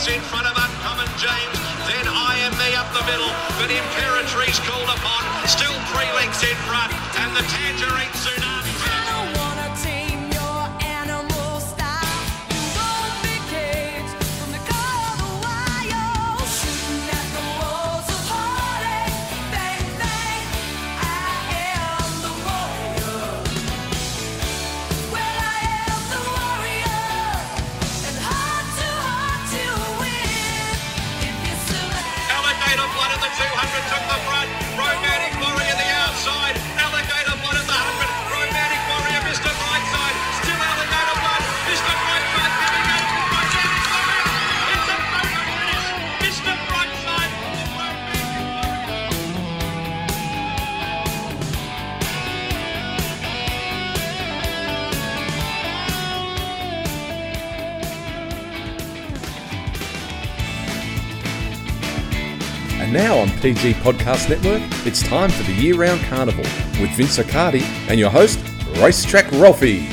lengths in front of Uncommon James. Then I am me up the middle, but Imperatrice called upon. Still three lengths in front, and the Tangerine Tsunami. Now on PG Podcast Network, it's time for the year round carnival with Vince Accardi and your host, Racetrack Ralphy.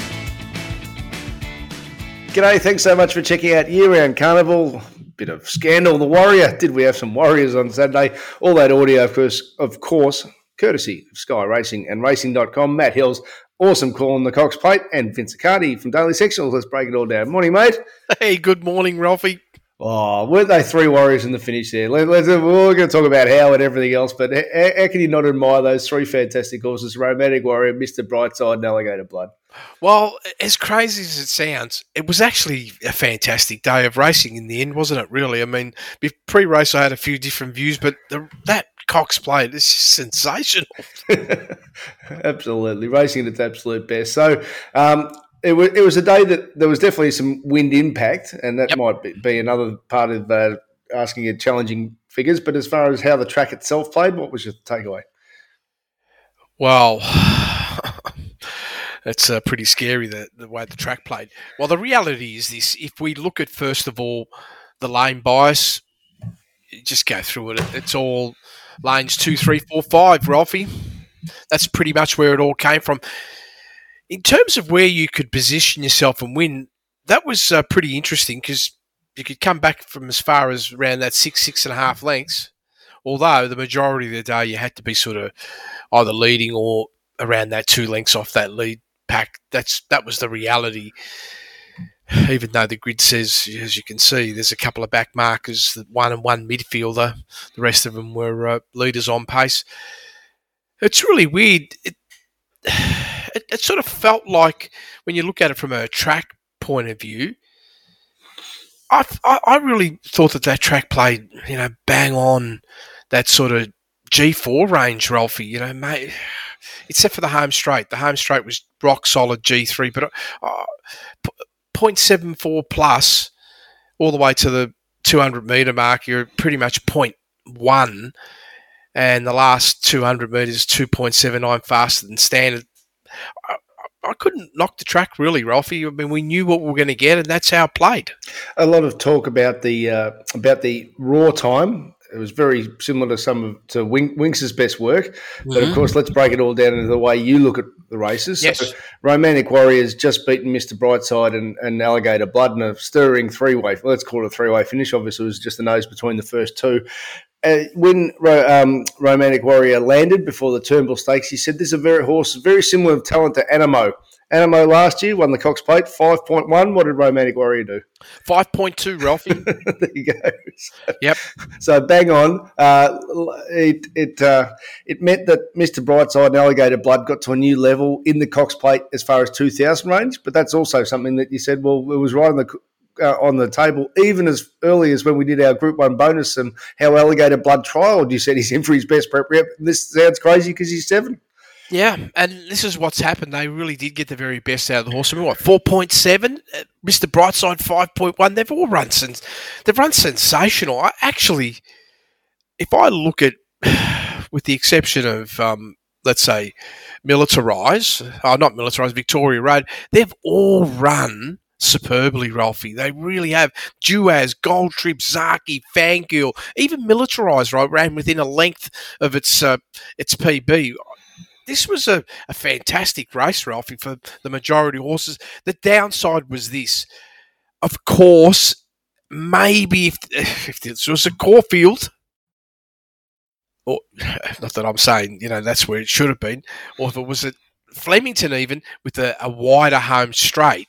G'day, thanks so much for checking out Year Round Carnival. Bit of scandal, the Warrior. Did we have some Warriors on Saturday? All that audio, of course, of course courtesy of Sky Racing and Racing.com. Matt Hills, awesome call on the Cox Plate, and Vince Accardi from Daily Sectionals. Let's break it all down. Morning, mate. Hey, good morning, Ralphie. Oh, weren't they three Warriors in the finish there? Let, let's, we're going to talk about how and everything else, but how, how can you not admire those three fantastic horses? Romantic Warrior, Mr. Brightside, and Alligator Blood. Well, as crazy as it sounds, it was actually a fantastic day of racing in the end, wasn't it? Really, I mean, pre-race I had a few different views, but the, that Cox plate is just sensational. Absolutely, racing at its absolute best. So um, it, was, it was a day that there was definitely some wind impact, and that Yep. might be, be another part of uh, asking you challenging figures. But as far as how the track itself played, what was your takeaway? Well, it's uh, pretty scary the, the way the track played. Well, the reality is this: if we look at first of all the lane bias, just go through it. It's all lanes two, three, four, five. Ralphie, that's pretty much where it all came from. In terms of where you could position yourself and win, that was uh, pretty interesting because you could come back from as far as around that six, six and a half lengths. Although the majority of the day you had to be sort of either leading or around that two lengths off that lead pack. That's that was the reality. Even though the grid says, as you can see, there's a couple of back markers, one and one midfielder. The rest of them were uh, leaders on pace. It's really weird. It, it, it sort of felt like when you look at it from a track point of view. I, I, I really thought that that track played, you know, bang on that sort of G4 range, Ralphie. You know, mate, except for the home straight. The home straight was rock solid G3, but uh, p- 0.74 plus all the way to the 200 metre mark, you're pretty much 0.1. And the last 200 metres, 2.79 faster than standard. I, I couldn't knock the track really, Ralphie. I mean, we knew what we were going to get, and that's how it played. A lot of talk about the uh, about the raw time. It was very similar to some of to Win- Winks's best work, but of course, let's break it all down into the way you look at the races. Yes. So, Romantic Warriors just beaten Mr. Brightside and, and Alligator Blood in a stirring three way. Let's call it a three way finish. Obviously, it was just the nose between the first two. Uh, when Ro- um, Romantic Warrior landed before the Turnbull Stakes, he said this is a very horse, very similar of talent to Anamoe. Anamoe last year won the Cox Plate, 5.1. What did Romantic Warrior do? 5.2, Ralphie. there you go. So, Yep. so bang on. Uh, it it uh, it meant that Mr. Brightside and Alligator Blood got to a new level in the Cox Plate as far as 2,000 range. But that's also something that you said, well, it was right on the uh, on the table, even as early as when we did our Group One bonus and how Alligator Blood trialled. You said he's in for his best prep rep. This sounds crazy because he's seven. Yeah, and this is what's happened. They really did get the very best out of the horse. I mean, what four point seven, Uh, Mr. Brightside five point one. They've all run since they've run sensational. I actually, if I look at, with the exception of um, let's say, Militarize, oh, not Militarize, Victoria Road, they've all run superbly, Ralphie. They really have. Duais, Gold Trip, Zaaki, Fangirl, even Militarize, right, ran within a length of its uh, its PB this was a, a fantastic race, Ralphie, for the majority of horses. The downside was this. Of course, maybe if, if this was a Caulfield, or not that I'm saying you know that's where it should have been, or if it was at Flemington even with a, a wider home straight,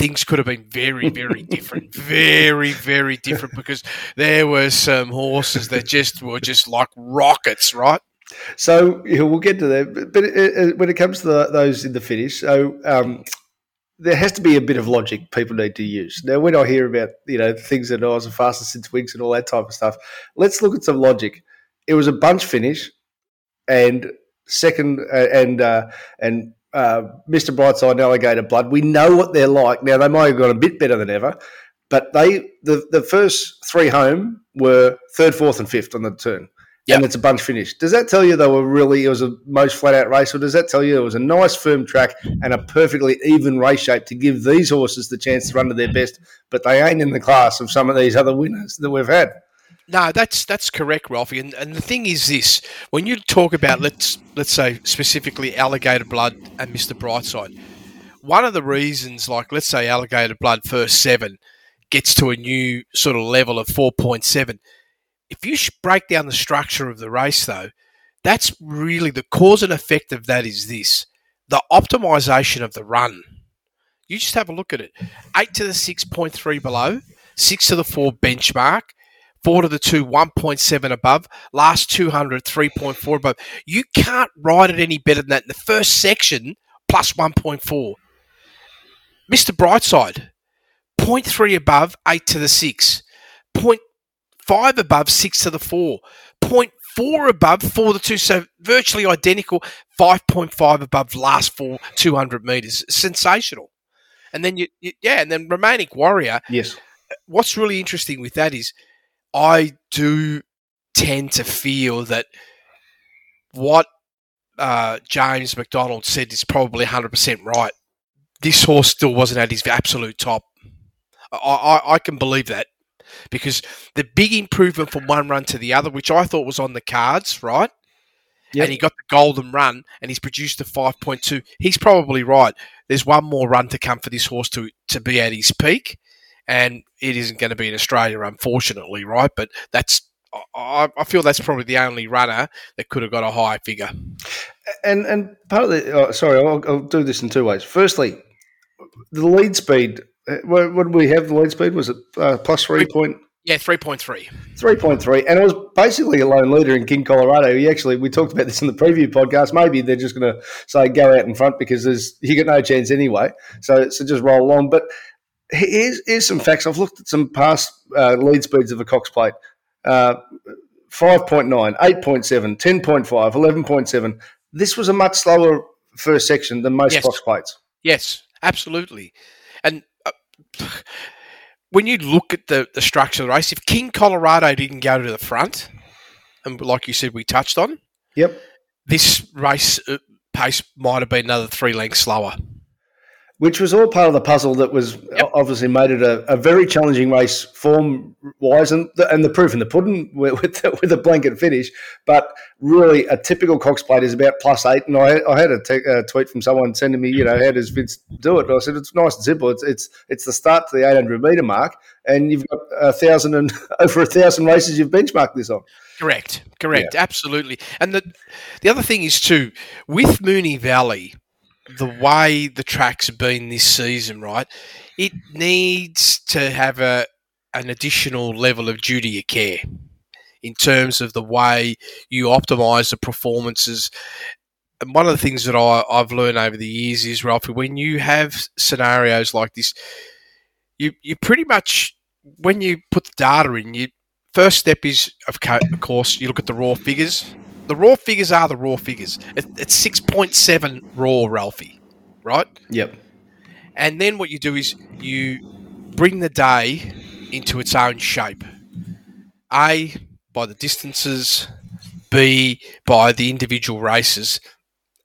things could have been very, very different. Very, very different because there were some horses that just were just like rockets, right? So yeah, we'll get to that. But, but it, it, when it comes to the, those in the finish, so um, there has to be a bit of logic people need to use. Now, when I hear about you know things that oh, I was the fastest since Winks and all that type of stuff, let's look at some logic. It was a bunch finish, and second uh, and uh, and uh, Mr. Brightside and Alligator Blood. We know what they're like. Now they might have got a bit better than ever, but they the the first three home were third, fourth, and fifth on the turn. Yep. And it's a bunch finish. Does that tell you they were really, it was a most flat out race, or does that tell you it was a nice firm track and a perfectly even race shape to give these horses the chance to run to their best, but they ain't in the class of some of these other winners that we've had? No, that's that's correct, Ralphie. And, and the thing is this: when you talk about let's let's say specifically Alligator Blood and Mister Brightside, one of the reasons, like let's say Alligator Blood first seven gets to a new sort of level of four point seven. If you break down the structure of the race, though, that's really the cause and effect of that is this: the optimization of the run. You just have a look at it. Eight to the six point three below, six to the four benchmark four to the two, 1.7 above, last 200, 3.4 above. You can't ride it any better than that in the first section, plus 1.4. Mr. Brightside, 0.3 above, 8 to the 6, 0.5 above, 6 to the 4, 0.4 above, 4 to 2, so virtually identical, 5.5 above, last four, 200 metres. Sensational. And then you, you yeah, and then remaining warrior. Yes. What's really interesting with that is I do tend to feel that what uh, James McDonald said is probably 100% right. This horse still wasn't at his absolute top. I, I, I can believe that because the big improvement from one run to the other, which I thought was on the cards, right? Yep. And he got the golden run and he's produced a 5.2. He's probably right. There's one more run to come for this horse to, to be at his peak and it isn't going to be in Australia, unfortunately, right? But that's I, I feel that's probably the only runner that could have got a high figure. And and part of the oh, sorry, I'll, I'll do this in two ways. Firstly, the lead speed. uh, What, what did we have? The lead speed was it uh, plus three point Yeah, three point three. three point three, and it was basically a lone leader in King Colorado. He actually we talked about this in the preview podcast. Maybe they're just going to say go out in front because there's you got no chance anyway. So so just roll along. But here's here's some facts. I've looked at some past uh, lead speeds of a Cox Plate. Uh, 5.9, 8.7, 10.5, 11.7. This was a much slower first section than most Yes. Cox Plates. Yes, absolutely. And uh, when you look at the, the structure of the race, if King Colorado didn't go to the front, and like you said, we touched on, Yep. this race uh, pace might have been another three lengths slower. Which was all part of the puzzle that was Yep. obviously made it a, a very challenging race form wise and the, and the proof in the pudding with, with, the, with a blanket finish. But really, a typical Cox plate is about plus eight. And I, I had a, te- a tweet from someone sending me, you know, how does Vince do it? And I said, it's nice and simple. It's it's it's the start to the 800 metre mark, and you've got a thousand and over a thousand races you've benchmarked this on. Correct, correct, absolutely. And the the other thing is too with Moonee Valley, the way the tracks have been this season, right? It needs to have a an additional level of duty of care in terms of the way you optimize the performances. And one of the things that I, I've learned over the years is, Ralphie, when you have scenarios like this, you you pretty much when you put the data in, you first step is of, of course you look at the raw figures. The raw figures are the raw figures. It, it's six point seven raw, Ralphie, right? Yep. And then what you do is you bring the day into its own shape. A by the distances, B by the individual races,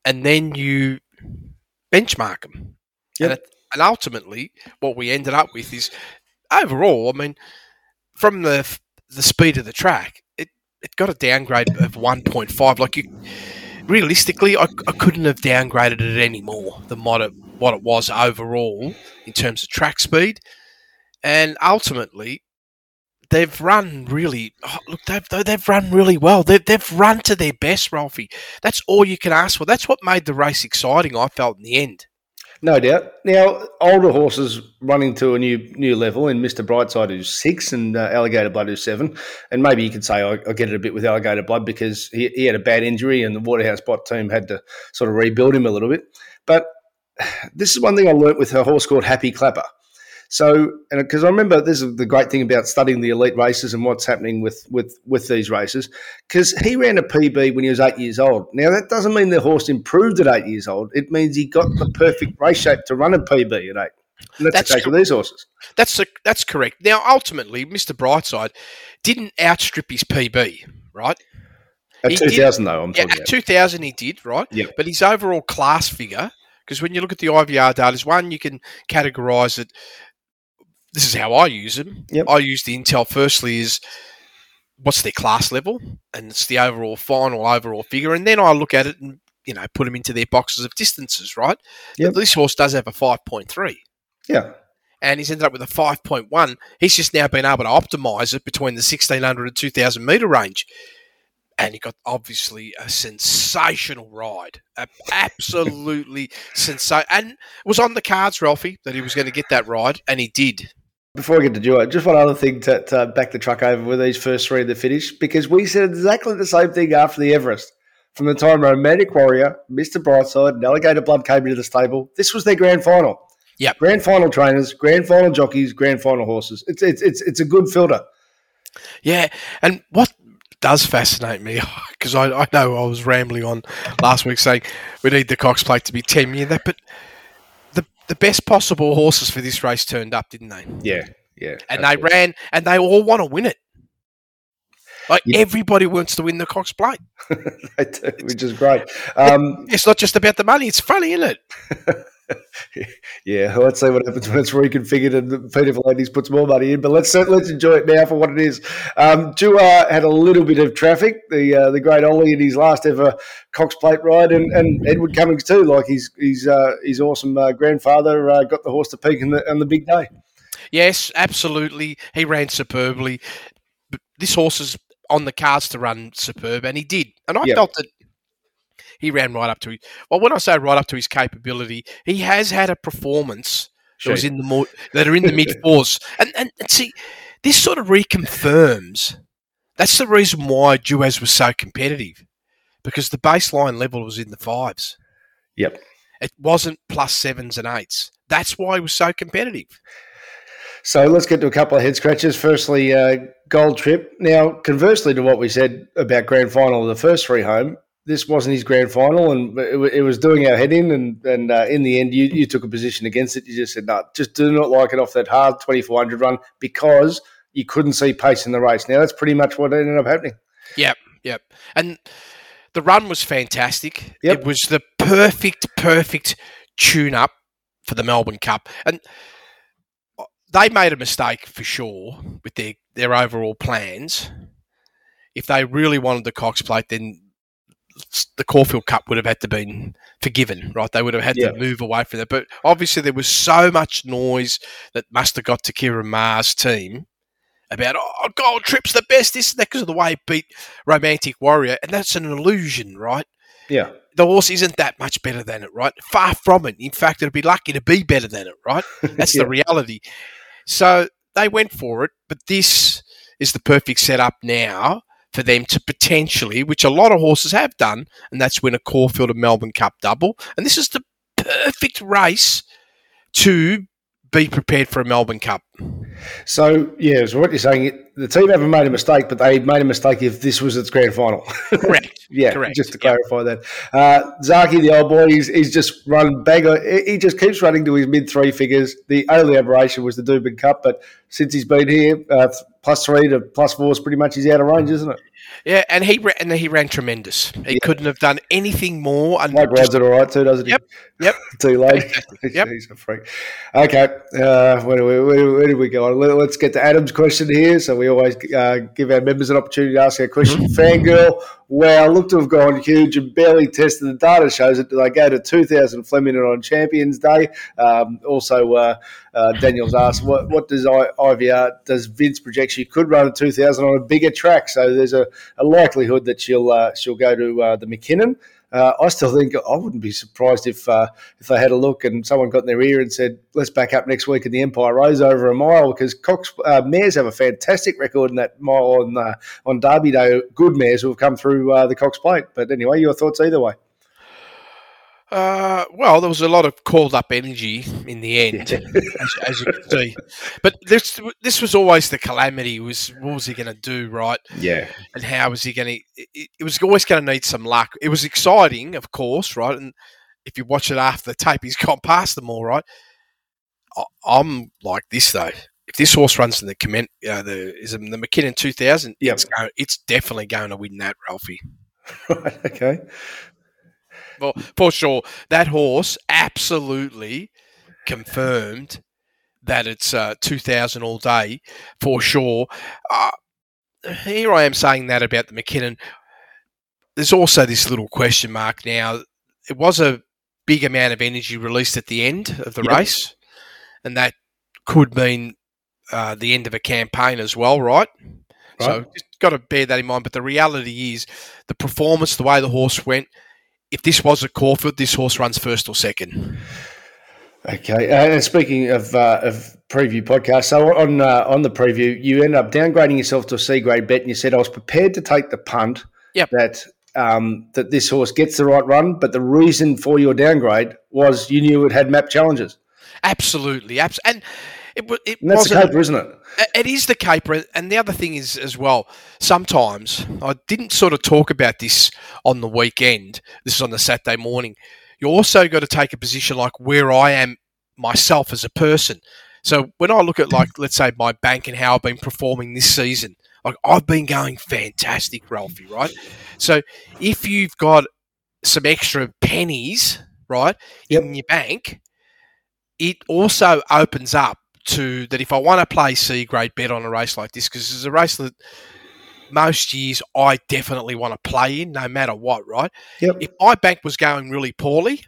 and then you benchmark them. Yep. And, it, and ultimately, what we ended up with is overall. I mean, from the the speed of the track, it got a downgrade of 1.5. Like you, realistically, I, I couldn't have downgraded it any more than what it what it was overall in terms of track speed. and ultimately they've run really. Oh, look, they've they've run really well. They've they've run to their best, Ralphie. That's all you can ask for. That's what made the race exciting. I felt in the end. No doubt. Now, older horses running to a new new level, and Mr. Brightside who's six, and uh, Alligator Blood who's seven. And maybe you could say I, I get it a bit with Alligator Blood because he, he had a bad injury, and the Waterhouse Bott team had to sort of rebuild him a little bit. But this is one thing I learnt with a horse called Happy Clapper. So, and because I remember this is the great thing about studying the elite races and what's happening with with with these races, because he ran a PB when he was eight years old. Now that doesn't mean the horse improved at eight years old. It means he got the perfect race shape to run a PB at eight. And that's, That's the case cor- with these horses. That's a, that's correct. Now, ultimately, Mr. Brightside didn't outstrip his PB, right? At He two did- though, I'm Yeah, talking at about. 2000 he did, right? Yep. But his overall class figure, because when you look at the IVR data, is one you can categorize it. This is how I use them. Yep. I use the Intel firstly is what's their class level, and it's the overall final overall figure, and then I look at it and you know put them into their boxes of distances, right? Yep. But this horse does have a 5.3 Yeah, and he's ended up with a 5.1. He's just now been able to optimize it between the 1600 and 2000 meter range. And he got obviously a sensational ride. A- absolutely sensational. And it was on the cards, Ralphie, that he was going to get that ride, and he did. Before I get to Duo, just one other thing to, to back the truck over with these first three of the finish, because we said exactly the same thing after the Everest. From the time Romantic Warrior, Mr. Brightside, and Alligator Blood came into the stable, this was their grand final. Yeah. Grand final trainers, grand final jockeys, grand final horses. It's it's it's it's a good filter. Yeah. And what does fascinate me, because I, I know I was rambling on last week saying we need the Cox plate to be 10 year that, but the, best possible horses for this race turned up, didn't they? Yeah, yeah. and they ran and they all want to win it. Like Yeah. everybody wants to win the Cox Plate. they do, which is great. Um, It's not just about the money; it's funny, isn't it? yeah, let's see what happens when it's reconfigured and Peter V'landys puts more money in. But let's let's enjoy it now for what it is. Um, Dua had a little bit of traffic. The uh, the great Ollie in his last ever Cox Plate ride, and, and Edward Cummings too. Like his his uh, his awesome uh, grandfather uh, got the horse to peak on the on the big day. Yes, absolutely. He ran superbly. This horse is on the cards to run superb, and he did. And I Yeah. felt that he ran right up to his. Well, when I say right up to his capability, he has had a performance that was in the more that are in the mid fours, and, and and see, this sort of reconfirms. That's the reason why Duais was so competitive, because the baseline level was in the fives. Yep. It wasn't plus sevens and eights. That's why he was so competitive. So let's get to a couple of head scratches. Firstly, uh, Gold Trip. Now, conversely to what we said about grand final of the first three home, this wasn't his grand final, and it, it was doing our head in. And, and uh, in the end, you, you took a position against it. You just said, no, just do not like it off that hard 2400 run because you couldn't see pace in the race. Now, that's pretty much what ended up happening. Yep, yep. And the run was fantastic. Yep. It was the perfect, perfect tune up for the Melbourne Cup. And they made a mistake for sure with their, their overall plans. If they really wanted the Cox plate, then the Caulfield Cup would have had to been forgiven, right? They would have had Yeah. to move away from that. But obviously, there was so much noise that must have got to Ciaron Maher's team about oh, Gold Trip's the best, this and that, because of the way he beat Romantic Warrior, and that's an illusion, right? Yeah. The horse isn't that much better than it, right? Far from it. In fact, it'd be lucky to be better than it, right? That's Yeah. the reality. So they went for it, but this is the perfect setup now for them to potentially, which a lot of horses have done, and that's win a Caulfield and Melbourne Cup double. And this is the perfect race to be prepared for a Melbourne Cup. So, yeah, so what you're saying, the team haven't made a mistake, but they made a mistake if this was its grand final. Correct. Yeah, Correct. just to Yep. clarify that. Uh, Zaaki, the old boy, he's, he's just run. He he just keeps running to his mid three figures. The only aberration was the Dubin Cup, but since he's been here, uh, plus three to plus four is pretty much he's out of range, isn't it? Yeah, and he ra- and he ran tremendous. He couldn't have done anything more. And Mike just- rides it all right too, doesn't he? Yep, yep. Too late. Yep. He's a freak. Okay, uh, where, do we, where, where do we go? Let- Let's get to Adam's question here. So we always uh, give our members an opportunity to ask a question. Mm-hmm. Fangirl, wow, look to have gone huge and barely tested. The data shows it. They go to 2000 Fleming on Champions Day? Um, also, uh, uh, Daniel's asked, what, what does I, IVR, does Vince project she could run a 2000 on a bigger track? So there's a, a likelihood that she'll uh, she'll go to uh, the Mackinnon. Uh, I still think I wouldn't be surprised if uh, if they had a look and someone got in their ear and said, "Let's back up next week in the Empire Rose over a mile," because Cox uh, mares have a fantastic record in that mile on uh, on Derby Day. Good mares who have come through the Cox Plate. But anyway, your thoughts either way. Uh, well, there was a lot of called up energy in the end, as, as you can see. But this this was always the calamity. Was what was he going to do, right? Yeah, And how was he going to? It, was always going to need some luck. It was exciting, of course, right? And if you watch it after the tape, he's gone past them all, right? I, I'm like this though. If this horse runs in the comment, uh, the is the Mackinnon 2000, Yep. it's going, it's definitely going to win that, Ralphie. right. Okay. Well, for sure, that horse absolutely confirmed that it's uh, 2000 all day for sure. Uh, here I am saying that about the Mackinnon. There's also this little question mark now. It was a big amount of energy released at the end of the Yep. race, and that could mean uh, the end of a campaign as well, right? So Right. just got to bear that in mind. But the reality is, the performance, the way the horse went. If this was a Crawford, this horse runs first or second. Okay, uh, and speaking of uh, of preview podcast, so on uh, on the preview, you end up downgrading yourself to a C grade bet, and you said I was prepared to take the punt Yep. that um, that this horse gets the right run, but the reason for your downgrade was you knew it had map challenges, Absolutely, abs- and it, it and that's the caper, isn't it? It- It is the caper, and the other thing is as well. Sometimes I didn't sort of talk about this on the weekend. This is on the Saturday morning. You also got to take a position like where I am myself as a person. So when I look at like let's say my bank and how I've been performing this season, like I've been going fantastic, Ralphie. Right. So if you've got some extra pennies, right, Yep. in your bank, it also opens up to that if I want to play C grade bet on a race like this, because it's a race that most years I definitely want to play in, no matter what, right? Yep. If my bank was going really poorly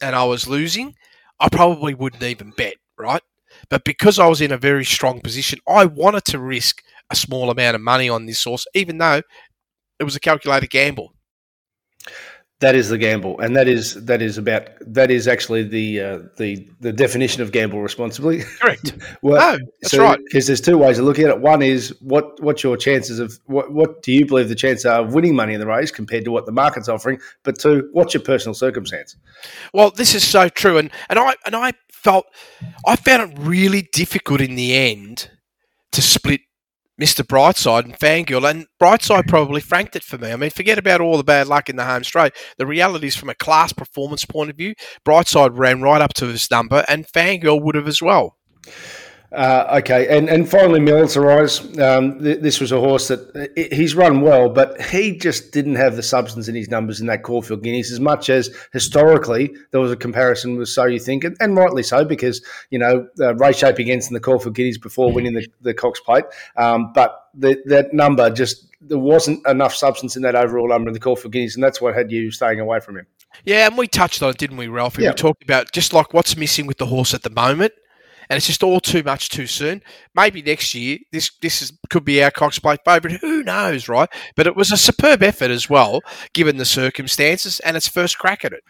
and I was losing, I probably wouldn't even bet, right? But because I was in a very strong position, I wanted to risk a small amount of money on this horse, even though it was a calculated gamble. That is the gamble, and that is that is about that is actually the uh, the the definition of gamble responsibly. Correct. well, No, that's right. Because there's two ways of looking at it. One is what what's your chances of what what do you believe the chances are of winning money in the race compared to what the market's offering? But two, what's your personal circumstance? Well, this is so true, and and I and I felt I found it really difficult in the end to split Mr. Brightside and Fangirl, and Brightside probably franked it for me. I mean, forget about all the bad luck in the home straight. The reality is, from a class performance point of view, Brightside ran right up to his number, and Fangirl would have as well. Uh, okay, and and finally, Militarize. Um, th- this was a horse that i- he's run well, but he just didn't have the substance in his numbers in that Caulfield Guineas as much as historically there was a comparison with So You Think, and, and rightly so because you know uh, race shape against in the Caulfield Guineas before winning the, the Cox Plate, um, but the, that number just there wasn't enough substance in that overall number in the Caulfield Guineas, and that's what had you staying away from him. Yeah, and we touched on it, didn't we, Ralphie? Yeah. We talked about just like what's missing with the horse at the moment, and it's just all too much too soon. Maybe next year this this is, could be our Cox Plate favourite. Who knows, right? But it was a superb effort as well, given the circumstances, and its first crack at it.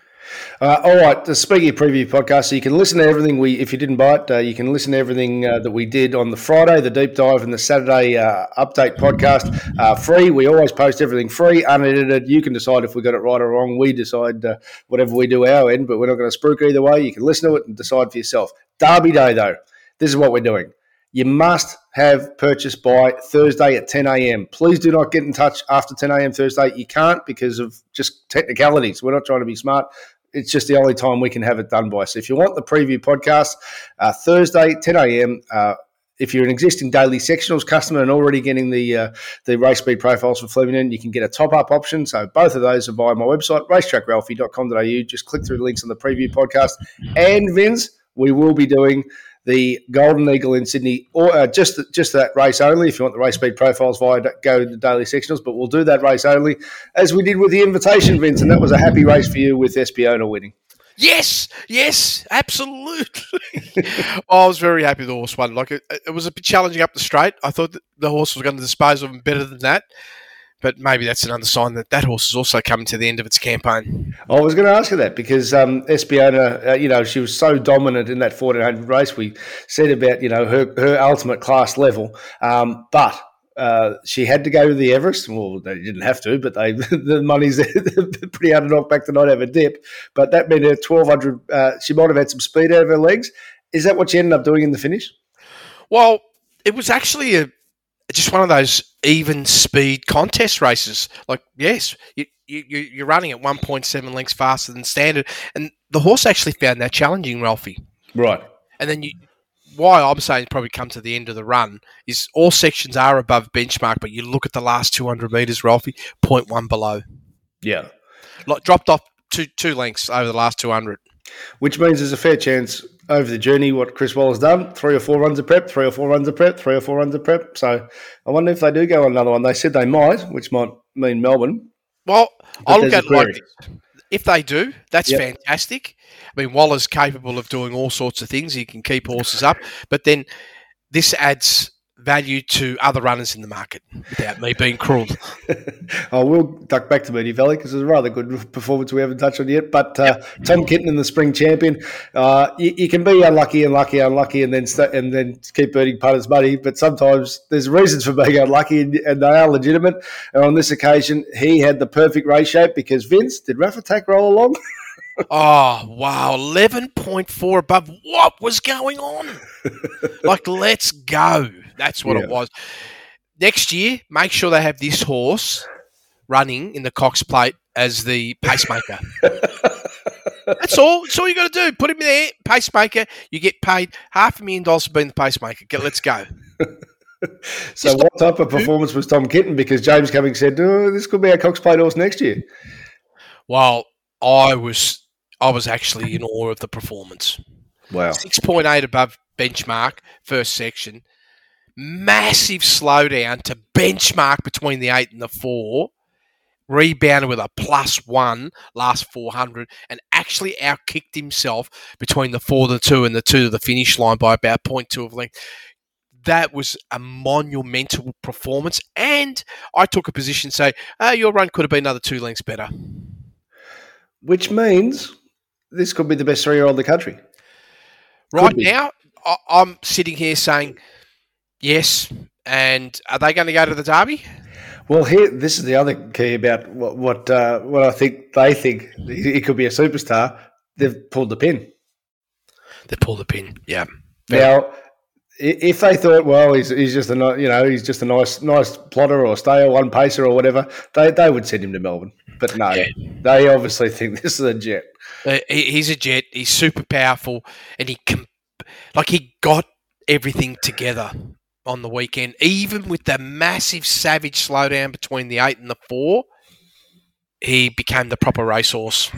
Uh, all right, the of Preview podcast, so you can listen to everything we, if you didn't buy it, uh, you can listen to everything uh, that we did on the Friday, the deep dive, and the Saturday uh, update podcast. Uh, free. We always post everything free, unedited. You can decide if we got it right or wrong. We decide uh, whatever we do our end, but we're not going to spruik either way. You can listen to it and decide for yourself. Derby Day, though, this is what we're doing. You must have purchased by Thursday at 10 a.m. Please do not get in touch after 10 a.m. Thursday. You can't because of just technicalities. We're not trying to be smart it's just the only time we can have it done by. So if you want the preview podcast, uh, Thursday, 10 a.m., uh, if you're an existing daily sectionals customer and already getting the uh, the race speed profiles for Flemington, you can get a top up option. So both of those are via my website, racetrackralphy.com.au. Just click through the links on the preview podcast. And Vince, we will be doing the Golden Eagle in Sydney, or uh, just just that race only. If you want the race speed profiles via go to the daily sectionals, but we'll do that race only as we did with the invitation, Vince, and that was a happy race for you with Espiona winning. Yes, yes, absolutely. I was very happy the horse won. Like it, it was a bit challenging up the straight. I thought the horse was going to dispose of him better than that. But maybe that's another sign that that horse is also coming to the end of its campaign. I was going to ask you that because um, Espiona, uh, you know, she was so dominant in that 1400 race. We said about, you know, her, her ultimate class level. Um, but uh, she had to go to the Everest. Well, they didn't have to, but they the money's pretty hard to knock back to not have a dip. But that meant her 1200, uh, she might have had some speed out of her legs. Is that what she ended up doing in the finish? Well, it was actually a just one of those even speed contest races. Like, yes, you, you, you're running at 1.7 lengths faster than standard. And the horse actually found that challenging, Ralphie. Right. And then you, why I'm saying probably come to the end of the run is all sections are above benchmark, but you look at the last 200 metres, Ralphie, 0.1 below. Yeah. Like, dropped off two, two lengths over the last 200. Which means there's a fair chance over the journey what Chris Waller's done three or four runs of prep, three or four runs of prep, three or four runs of prep. So I wonder if they do go on another one. They said they might, which might mean Melbourne. Well, I look at it like. If they do, that's Yep. fantastic. I mean, Waller's capable of doing all sorts of things. He can keep horses up, but then this adds value to other runners in the market without me being cruel. I will duck back to Moonee Valley because it's a rather good performance we haven't touched on yet. But uh, Tom Kitten in the spring champion, uh, you, you can be unlucky, unlucky, unlucky, and then st- and then keep earning punters' money. But sometimes there's reasons for being unlucky, and, and they are legitimate. And on this occasion, he had the perfect race shape because Vince did Rafa Attack roll along. Oh, wow. 11.4 above. What was going on? like, let's go. That's what Yeah. it was. Next year, make sure they have this horse running in the Cox plate as the pacemaker. That's all. That's all you got to do. Put him there, pacemaker. You get paid half a million dollars for being the pacemaker. Get, let's go. So, what type of performance was Tom Kitten? Because James Cummings said, oh, "This could be our Cox Plate horse next year." Well, I was I was actually in awe of the performance. Wow. Six point eight above benchmark first section. Massive slowdown to benchmark between the eight and the four. Rebounded with a plus one last four hundred, and actually outkicked himself between the four to the two and the two to the finish line by about 0.2 of length. That was a monumental performance, and I took a position say, oh, your run could have been another two lengths better. Which means this could be the best three-year-old in the country. Right now, I'm sitting here saying yes. And are they going to go to the Derby? Well, here this is the other key about what what uh, what I think they think he could be a superstar. They've pulled the pin They pull the pin. Yeah. now. If they thought, well, he's, he's just a you know he's just a nice nice plotter or stayer, one pacer or whatever, they they would send him to Melbourne. But no, Yeah. they obviously think this is a jet. Uh, he's a jet. He's super powerful, and he com- like he got everything together on the weekend, even with the massive savage slowdown between the eight and the four. He became the proper racehorse.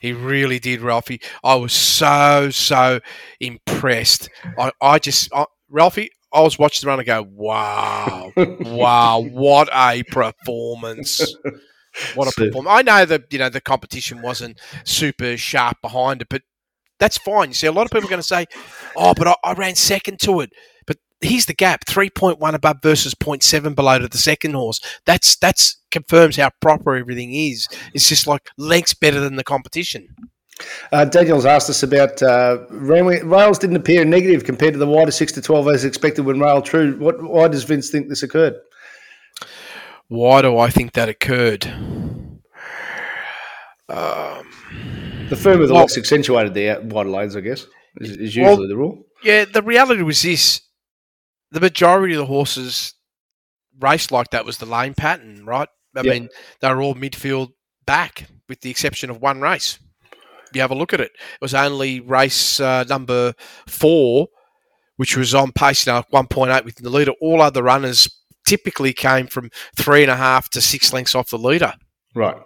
He really did, Ralphie. I was so so impressed. I, I just, I, Ralphie, I was watching the run and go, wow, wow, what a performance! What a Super. performance! I know that you know the competition wasn't super sharp behind it, but that's fine. You see, a lot of people are going to say, "Oh, but I, I ran second to it." Here's the gap: three point one above versus 0.7 below to the second horse. That's that's confirms how proper everything is. It's just like lengths better than the competition. Uh, Daniel's asked us about uh, rails didn't appear negative compared to the wider six to twelve as expected when rail true. What why does Vince think this occurred? Why do I think that occurred? The firmer the Well- locks accentuated the wider lanes, I guess, is, is Well- usually the rule. Yeah, the reality was this: the majority of the horses raced like that was the lane pattern, right? I mean, they were all midfield back, with the exception of one race. You have a look at it; it was only race uh, number four which was on pace now, 1.8 within the leader. All other runners typically came from three and a half to six lengths off the leader. Right.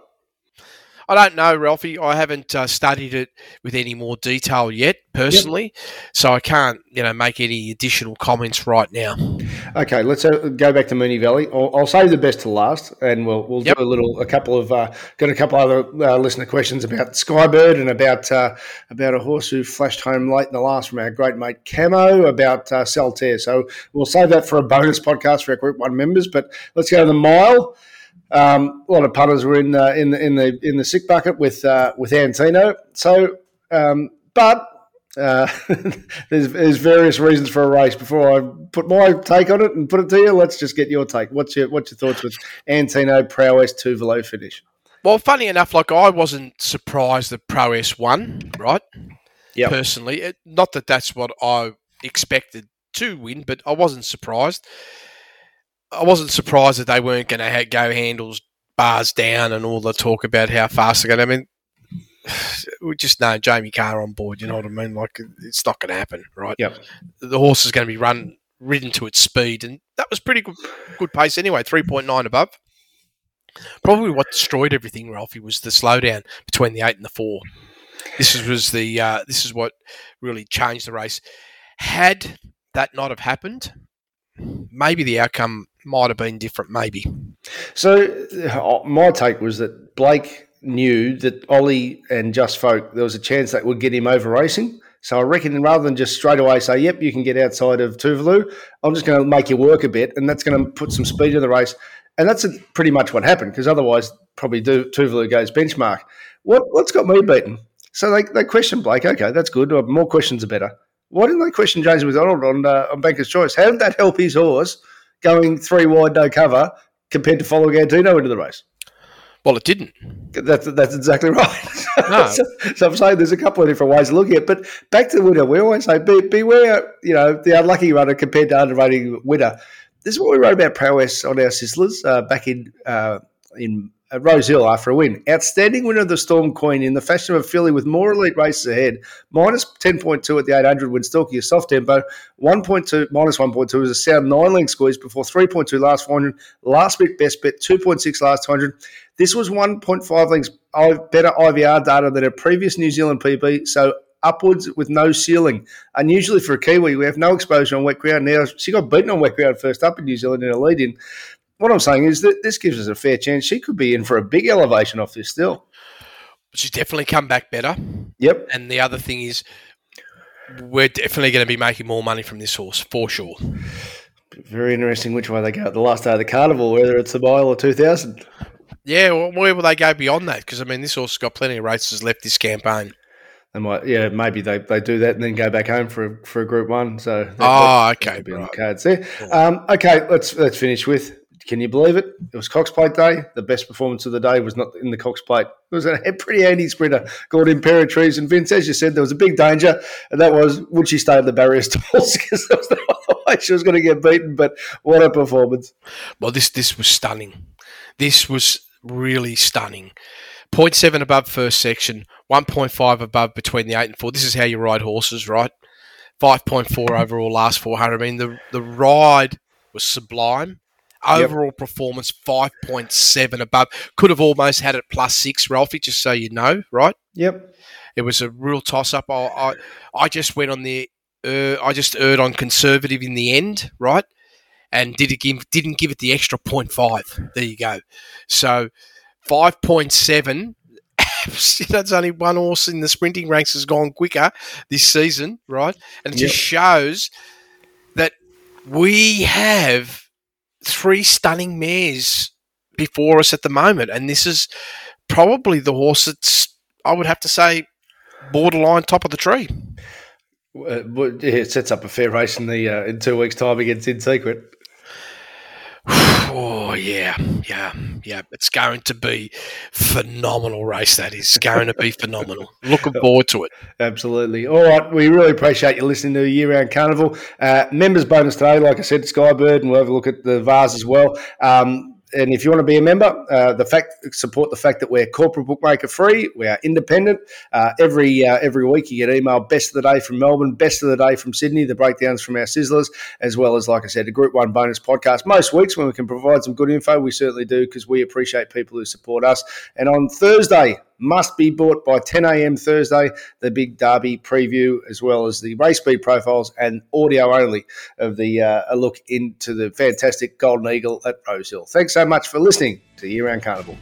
I don't know, Ralphie. I haven't uh, studied it with any more detail yet, personally, so I can't, you know, make any additional comments right now. Okay, let's uh, go back to Moonee Valley. I'll, I'll save the best to last, and we'll we'll Yep. do a little, a couple of, uh, got a couple other uh, listener questions about Skybird and about uh, about a horse who flashed home late in the last from our great mate Camo about uh, Saltaire. So we'll save that for a bonus podcast for our Group One members. But let's go to the mile. Um, a lot of punters were in uh, in the in the in the sick bucket with uh, with Antino. So, um, but uh, there's, there's various reasons for a race. Before I put my take on it and put it to you, let's just get your take. What's your what's your thoughts with Antino Prowess Tuvalu finish? Well, funny enough, like I wasn't surprised that Prowess won, right? Yeah. Personally, it, not that that's what I expected to win, but I wasn't surprised. I wasn't surprised that they weren't going to ha- go handles bars down and all the talk about how fast they're going. I mean, we just know Jamie Kah on board. You know what I mean? Like it's not going to happen, right? Yep. The horse is going to be run ridden to its speed, and that was pretty good, good pace anyway. Three point nine above. Probably what destroyed everything, Ralphie, was the slowdown between the eight and the four. This was the uh, this is what really changed the race. Had that not have happened, maybe the outcome might have been different. Maybe. So uh, my take was that Blake knew that Ollie and Just Folk there was a chance that would get him over racing. So I reckon rather than just straight away say, "Yep, you can get outside of Tuvalu," I'm just going to make you work a bit, and that's going to put some speed in the race. And that's pretty much what happened because otherwise, probably do, Tuvalu goes benchmark. What what's got me beaten? So they, they questioned Blake. Okay, that's good. More questions are better. Why didn't they question James McDonald on uh, on Banker's Choice? How did that help his horse going three wide, no cover, compared to following Antino into the race? Well, it didn't. That's that's exactly right. No. so, so I'm saying there's a couple of different ways of looking at it. But back to the winner, we always say be, beware, you know, the unlucky runner compared to underrating winner. This is what we wrote about prowess on our Sizzlers uh, back in uh, in uh, Rose Hill after a win. Outstanding winner of the Storm Queen in the fashion of a filly with more elite races ahead. Minus 10.2 at the 800 when stalking a soft tempo. 1.2, minus 1.2 was a sound nine length squeeze before 3.2 last 400. Last bit best bet, 2.6 last 200. This was 1.5 lengths better IVR data than a previous New Zealand PB. So upwards with no ceiling. Unusually for a Kiwi, we have no exposure on wet ground. Now, she got beaten on wet ground first up in New Zealand in a lead in. What I'm saying is that this gives us a fair chance. She could be in for a big elevation off this still. She's definitely come back better. Yep. And the other thing is, we're definitely going to be making more money from this horse for sure. Very interesting which way they go at the last day of the carnival, whether it's the mile or 2000. Yeah, well, where will they go beyond that? Because I mean, this horse has got plenty of races left this campaign. They might, yeah, maybe they, they do that and then go back home for a, for a group one. So Oh, okay, be on the right. cards there. Um, okay, let's let's finish with. Can you believe it? It was Cox Plate Day. The best performance of the day was not in the Cox Plate. It was a pretty handy sprinter called Imperatrice. And Vince, as you said, there was a big danger, and that was would she stay at the barrier stalls because there was way she was going to get beaten. But what a performance! Well, this this was stunning. This was really stunning. 0.7 above first section, 1.5 above between the 8 and 4. This is how you ride horses, right? 5.4 overall last 400. I mean, the, the ride was sublime. Yep. Overall performance, 5.7 above. Could have almost had it plus 6, Ralphie, just so you know, right? Yep. It was a real toss up. I, I, I just went on the, uh, I just erred on conservative in the end, right? And did it give, didn't give it the extra 0.5. There you go. So 5.7. That's only one horse in the sprinting ranks has gone quicker this season, right? And it just shows that we have three stunning mares before us at the moment, and this is probably the horse that's I would have to say borderline top of the tree. Uh, it sets up a fair race in the uh, in two weeks' time against In Secret. Oh yeah, yeah, yeah. It's going to be phenomenal race. That is going to be phenomenal. Looking forward to it. Absolutely. All right. We really appreciate you listening to the Year Round Carnival. Uh, members bonus today, like I said, Skybird, and we'll have a look at the VARs as well. Um, and if you want to be a member, uh, the fact support the fact that we're corporate bookmaker free, we are independent. Uh, every uh, every week you get email best of the day from Melbourne, best of the day from Sydney, the breakdowns from our sizzlers, as well as like I said, a Group One bonus podcast. Most weeks when we can provide some good info, we certainly do because we appreciate people who support us. And on Thursday, must be bought by 10 a.m. Thursday, the big Derby preview, as well as the race speed profiles and audio only of the uh, a look into the fantastic Golden Eagle at Rosehill. Thanks so much for listening to Year Round Carnival.